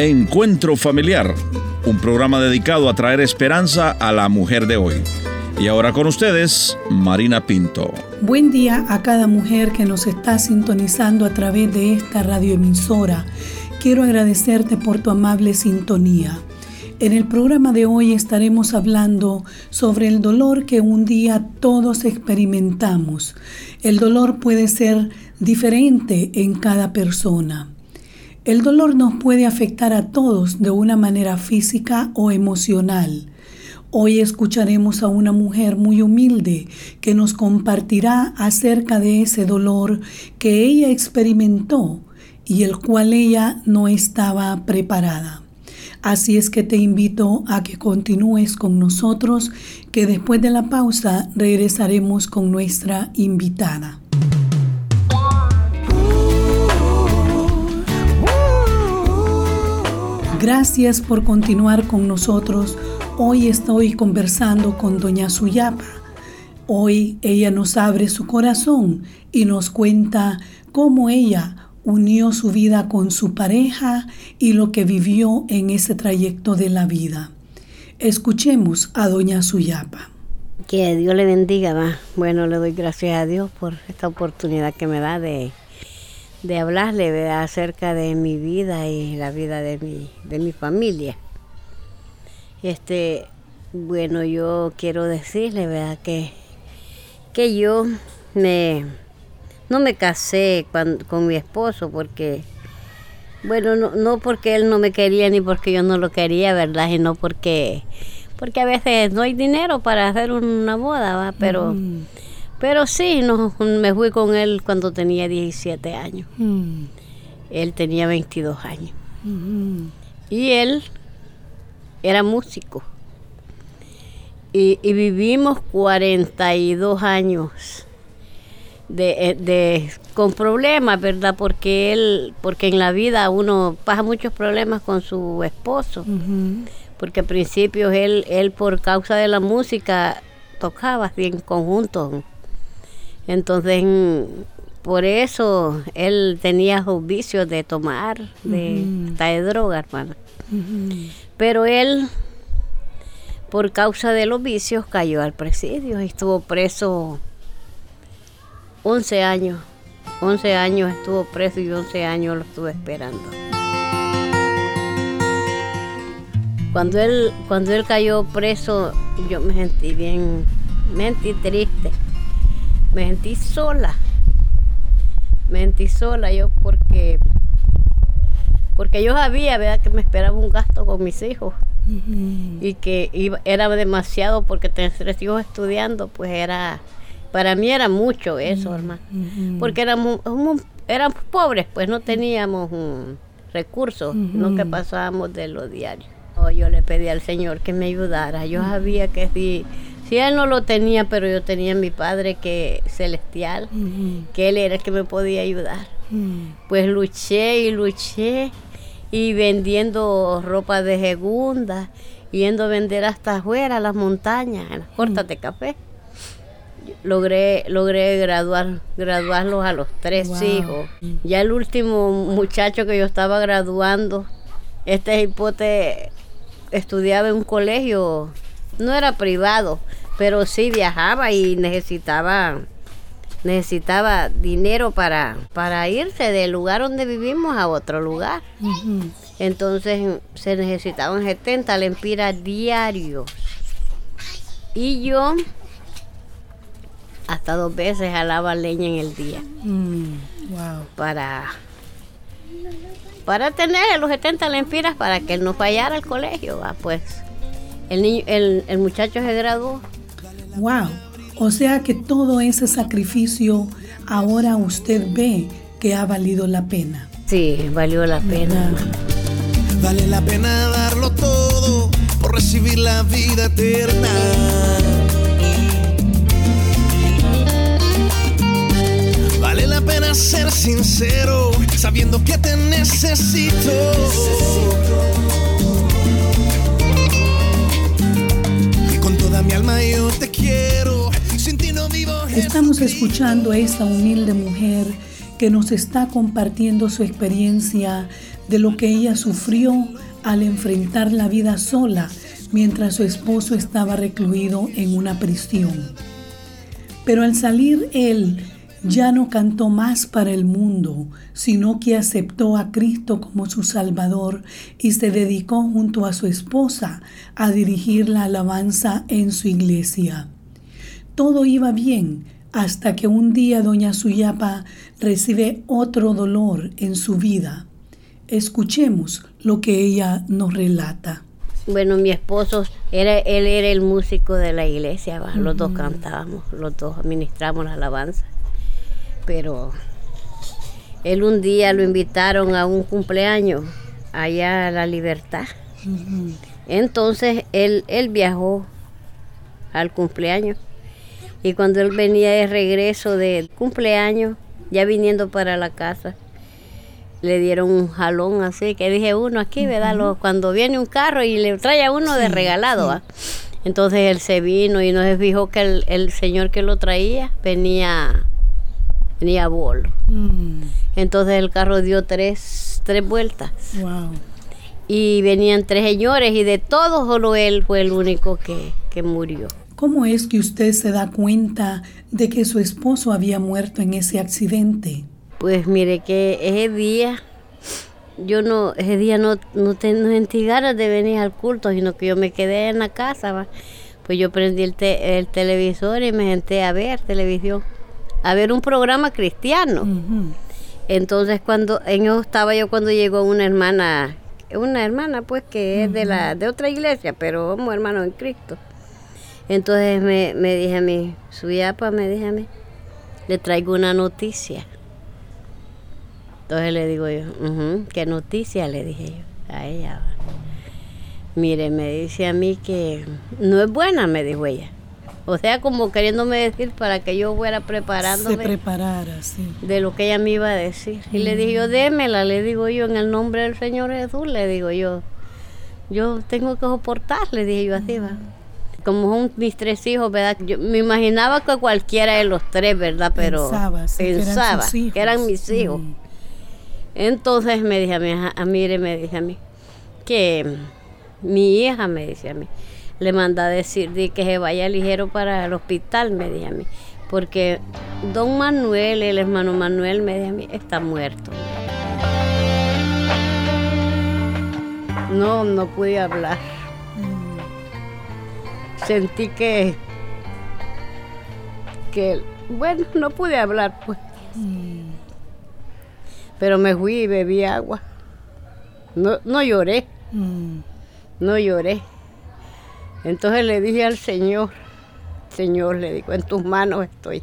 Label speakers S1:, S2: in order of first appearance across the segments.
S1: Encuentro Familiar, un programa dedicado a traer esperanza a la mujer de hoy. Y ahora con ustedes, Marina Pinto.
S2: Buen día a cada mujer que nos está sintonizando a través de esta radioemisora. Quiero agradecerte por tu amable sintonía. En el programa de hoy estaremos hablando sobre el dolor que un día todos experimentamos. El dolor puede ser diferente en cada persona. El dolor nos puede afectar a todos de una manera física o emocional. Hoy escucharemos a una mujer muy humilde que nos compartirá acerca de ese dolor que ella experimentó y el cual ella no estaba preparada. Así es que te invito a que continúes con nosotros, que después de la pausa regresaremos con nuestra invitada. Gracias por continuar con nosotros. Hoy estoy conversando con doña Suyapa. Hoy ella nos abre su corazón y nos cuenta cómo ella unió su vida con su pareja y lo que vivió en ese trayecto de la vida. Escuchemos a doña Suyapa.
S3: Que Dios le bendiga, Bueno, le doy gracias a Dios por esta oportunidad que me da de de hablarle acerca de mi vida y la vida de mi, de mi familia. Este, bueno, yo quiero decirle, ¿verdad? Que, que yo me, no me casé con, mi esposo porque, bueno, no, no, porque él no me quería ni porque yo no lo quería, ¿verdad? Y no porque, porque a veces no hay dinero para hacer una boda, ¿va? Pero... Mm. Pero sí, no, me fui con él cuando tenía 17 años. Mm. Él tenía 22 años. Mm-hmm. Y él era músico. Y, vivimos 42 años de, de, con problemas, ¿verdad? Porque él, porque en la vida uno pasa muchos problemas con su esposo. Mm-hmm. Porque al principio él, él por causa de la música tocaba así en conjunto entonces, por eso él tenía sus vicios de tomar, de, de droga, hermano. Pero él, por causa de los vicios, cayó al presidio y estuvo preso 11 años. 11 años estuvo preso y 11 años lo estuve esperando. Cuando él, cuando él cayó preso, yo me sentí bien, me sentí triste me sentí sola. Me sentí sola yo porque porque yo sabía ¿verdad? que me esperaba un gasto con mis hijos. Y que iba, era demasiado porque tener tres hijos estudiando pues era para mí era mucho eso hermano. Porque éramos, éramos pobres pues no teníamos recursos no que pasábamos de lo diario. Yo le pedí al señor que me ayudara. Yo sabía que si si él no lo tenía, pero yo tenía a mi padre que celestial, que él era el que me podía ayudar. Pues luché y luché y vendiendo ropa de segunda, yendo a vender hasta afuera, a las montañas, en las cortas de café. Logré, logré graduar, graduarlos a los tres hijos. Ya el último muchacho que yo estaba graduando, este hipote estudiaba en un colegio no era privado, pero sí viajaba y necesitaba necesitaba dinero para, para irse del lugar donde vivimos a otro lugar. Entonces se necesitaban 70 lempiras diarios. Y yo hasta dos veces jalaba leña en el día. Mm, para, para tener los 70 lempiras para que él no fallara al colegio. Pues el, niño, el, el muchacho se graduó.
S2: ¡Wow! O sea que todo ese sacrificio ahora usted ve que ha valido la pena.
S3: Sí, valió la pena.
S4: Vale la pena darlo todo por recibir la vida eterna. Vale la pena ser sincero, sabiendo que te necesito. Mi alma yo te quiero.
S2: Estamos escuchando a esta humilde mujer que nos está compartiendo su experiencia de lo que ella sufrió al enfrentar la vida sola mientras su esposo estaba recluido en una prisión. Pero al salir él ya no cantó más para el mundo, sino que aceptó a Cristo como su Salvador y se dedicó junto a su esposa a dirigir la alabanza en su iglesia. Todo iba bien hasta que un día doña Suyapa recibe otro dolor en su vida. Escuchemos lo que ella nos relata.
S3: Bueno, mi esposo, era, él era el músico de la iglesia, los dos cantábamos, los dos administramos la alabanza. Pero él un día lo invitaron a un cumpleaños allá a La Libertad. Entonces él, él viajó al cumpleaños. Y cuando él venía de regreso del cumpleaños, ya viniendo para la casa, le dieron un jalón así, que dije uno aquí, ¿verdad? cuando viene un carro y le trae a uno de regalado, Entonces él se vino y nos dijo que el, señor que lo traía venía, venía a bolo. Mm. Entonces el carro dio tres, tres vueltas. Y venían tres señores y de todos solo él fue el único que, que murió.
S2: ¿Cómo es que usted se da cuenta de que su esposo había muerto en ese accidente?
S3: Pues mire que ese día, yo no, ese día no, no, sentí ganas de venir al culto, sino que yo me quedé en la casa, pues yo prendí el, el televisor y me senté a ver televisión, a ver un programa cristiano. Entonces cuando en eso estaba yo cuando llegó una hermana, una hermana pues que es de la de otra iglesia, pero como hermano en Cristo. Entonces me, me dije a mí, su yapa me dije a mí, le traigo una noticia. Entonces le digo yo, ¿qué noticia? Le dije yo a ella. Mire, me dice a mí que no es buena, me dijo ella. O sea, como queriéndome decir para que yo fuera preparándome.
S2: Se preparara, sí.
S3: De lo que ella me iba a decir. Y le dije yo, démela, le digo yo, en el nombre del Señor Jesús, le digo yo. Yo tengo que soportar, le dije yo así, va. Como son mis tres hijos, ¿verdad? Yo me imaginaba que cualquiera de los tres, ¿verdad? Pero pensaba, pensaba que, eran mis hijos. Entonces me dije a mí, a, mire, me dije a mí, que mi hija me dice a mí, le manda a decir que se vaya ligero para el hospital, me dije a mí, porque don Manuel, el hermano Manuel, me a mí, está muerto. No, no pude hablar. Sentí que, que, bueno, no pude hablar, pues. Pero me fui y bebí agua. No, no lloré. Mm. No lloré. Entonces le dije al Señor, Señor, le digo, en tus manos estoy.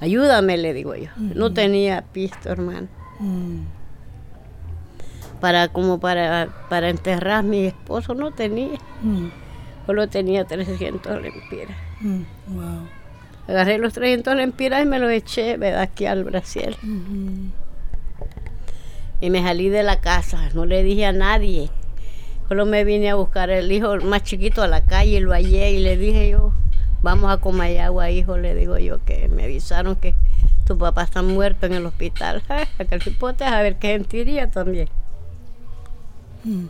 S3: Ayúdame, le digo yo. No tenía pisto, hermano. Mm. Para como para, para enterrar a mi esposo no tenía. Mm. Solo tenía 300 lempiras. Agarré los 300 lempiras y me los eché, ¿verdad? Aquí al Brasil. Y me salí de la casa, no le dije a nadie. Solo me vine a buscar el hijo más chiquito a la calle, lo hallé y le dije yo, vamos a comer agua, hijo, le digo yo, que me avisaron que tu papá está muerto en el hospital. Aquel cipote a ver qué sentiría también. Mm.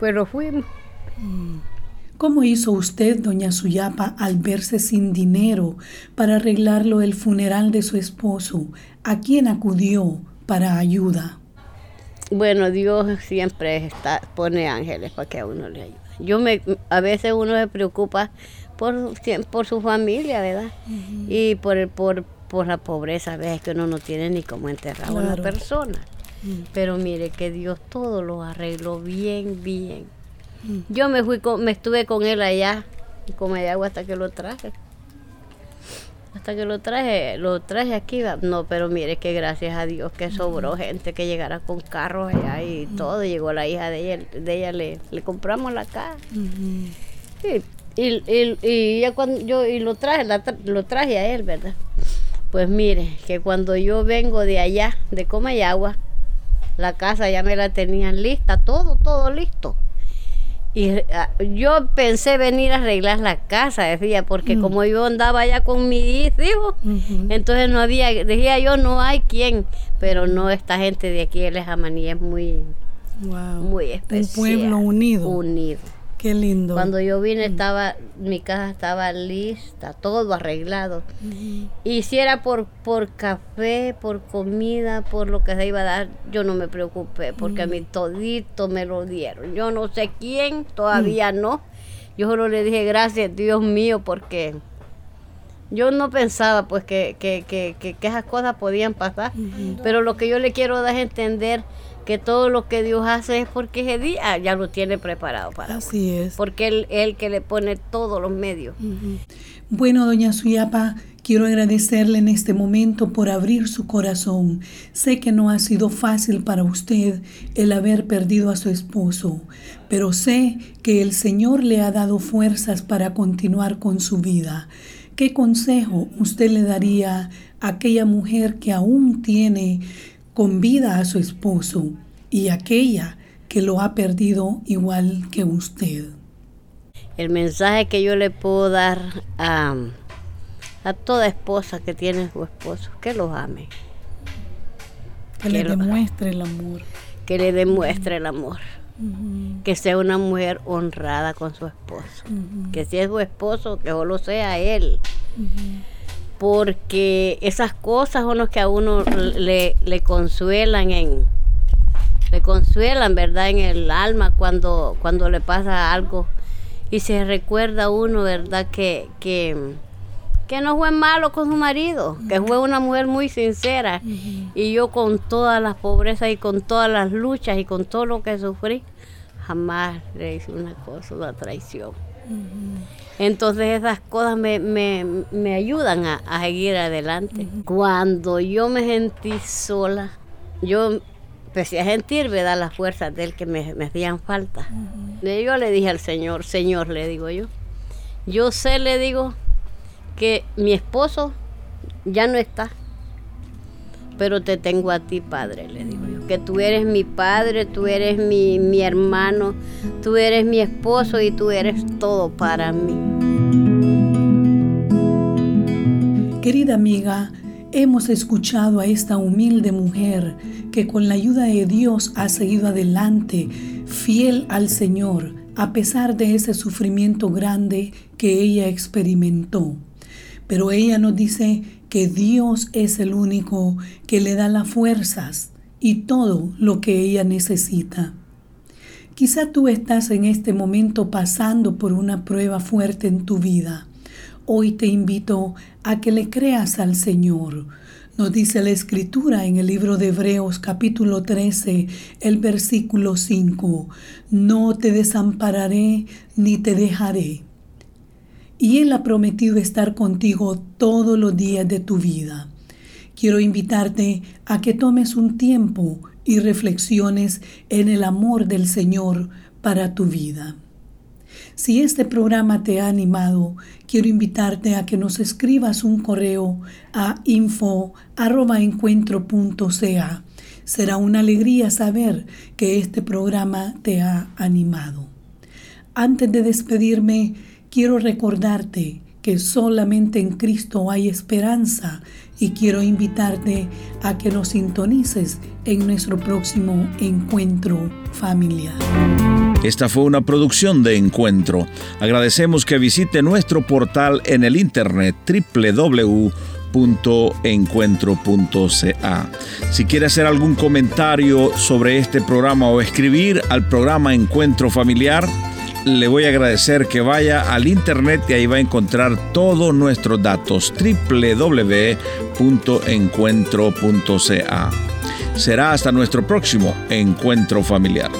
S3: Pero fuimos.
S2: Mm. ¿Cómo hizo usted, doña Suyapa, al verse sin dinero para arreglarlo el funeral de su esposo? ¿A quién acudió para ayuda?
S3: Bueno, Dios siempre está, pone ángeles para que a uno le ayude. Yo me, a veces uno se preocupa por, por su familia, ¿verdad? Y por, por, por la pobreza, a veces que uno no tiene ni cómo enterrar a una persona. Pero mire que Dios todo lo arregló bien, bien. Yo me fui me estuve con él allá, con agua hasta que lo traje hasta que lo traje, lo traje aquí, no, pero mire que gracias a Dios que sobró gente que llegara con carros allá y todo, llegó la hija de ella, de ella le, le compramos la casa. y, y, ya cuando yo y lo traje, lo traje a él, ¿verdad? Pues mire, que cuando yo vengo de allá, de Comayagua, la casa ya me la tenían lista, todo, todo listo. Y ah, yo pensé venir a arreglar la casa, decía, porque
S2: Mm.
S3: como yo andaba allá con mi hijo,
S2: Ujú.
S3: entonces no había, decía yo, no hay quien, pero no, esta gente de aquí de Lejamaní es muy,
S2: Wow.
S3: muy
S2: Un
S3: especial.
S2: pueblo unido.
S3: Unido.
S2: Qué lindo.
S3: Cuando yo vine estaba, mi casa estaba lista, todo arreglado. Y si era por, por café, por comida, por lo que se iba a dar, yo no me preocupé, porque a mí todito me lo dieron. Yo no sé quién, todavía no. Yo solo le dije gracias, Dios mío, porque yo no pensaba pues que, que, que, que- esas cosas podían pasar. Pero lo que yo le quiero dar es entender que todo lo que Dios hace es porque ese día ya lo tiene preparado para uno.
S2: Así es.
S3: Porque él es el que le pone todos los medios.
S2: Bueno, doña Suyapa, quiero agradecerle en este momento por abrir su corazón. Sé que no ha sido fácil para usted el haber perdido a su esposo, pero sé que el Señor le ha dado fuerzas para continuar con su vida. ¿Qué consejo usted le daría a aquella mujer que aún tiene con vida a su esposo y aquella que lo ha perdido igual que usted?
S3: El mensaje que yo le puedo dar a, a toda esposa que tiene su esposo, que los ame,
S2: Que le demuestre el amor.
S3: que le demuestre el amor, que sea una mujer honrada con su esposo, que si es su esposo, que solo sea él. Porque esas cosas son las que a uno le, le consuelan en le consuelan, ¿verdad? En el alma cuando, cuando le pasa algo y se recuerda uno, ¿verdad? Que, que, que no fue malo con su marido, que fue una mujer muy sincera. Y yo con todas las pobrezas y con todas las luchas y con todo lo que sufrí, jamás le hice una cosa, una traición. Entonces esas cosas me, me, me ayudan a, a seguir adelante. Cuando yo me sentí sola, yo empecé a sentir, ¿verdad? Las fuerzas de él que me, me hacían falta. Yo le dije al Señor, Señor, le digo yo, yo sé, le digo, que mi esposo ya no está, pero te tengo a ti, Padre, le digo yo, que tú eres mi Padre, tú eres mi, mi hermano, tú eres mi esposo y tú eres todo para mí.
S2: Querida amiga, hemos escuchado a esta humilde mujer que con la ayuda de Dios ha seguido adelante, fiel al Señor, a pesar de ese sufrimiento grande que ella experimentó. Pero ella nos dice que Dios es el único que le da las fuerzas y todo lo que ella necesita. Quizá tú estás en este momento pasando por una prueba fuerte en tu vida. Hoy te invito a que le creas al Señor. Nos dice la Escritura en el libro de Hebreos capítulo 13, el versículo 5, No te desampararé ni te dejaré. Y Él ha prometido estar contigo todos los días de tu vida. Quiero invitarte a que tomes un tiempo y reflexiones en el amor del Señor para tu vida. Si este programa te ha animado, quiero invitarte a que nos escribas un correo a info@encuentro.ca. Será una alegría saber que este programa te ha animado. Antes de despedirme, quiero recordarte que solamente en Cristo hay esperanza y quiero invitarte a que nos sintonices en nuestro próximo encuentro familiar.
S1: Esta fue una producción de Encuentro. Agradecemos que visite nuestro portal en el internet www.encuentro.ca. Si quiere hacer algún comentario sobre este programa o escribir al programa Encuentro Familiar, le voy a agradecer que vaya al internet y ahí va a encontrar todos nuestros datos www.encuentro.ca. Será hasta nuestro próximo encuentro familiar.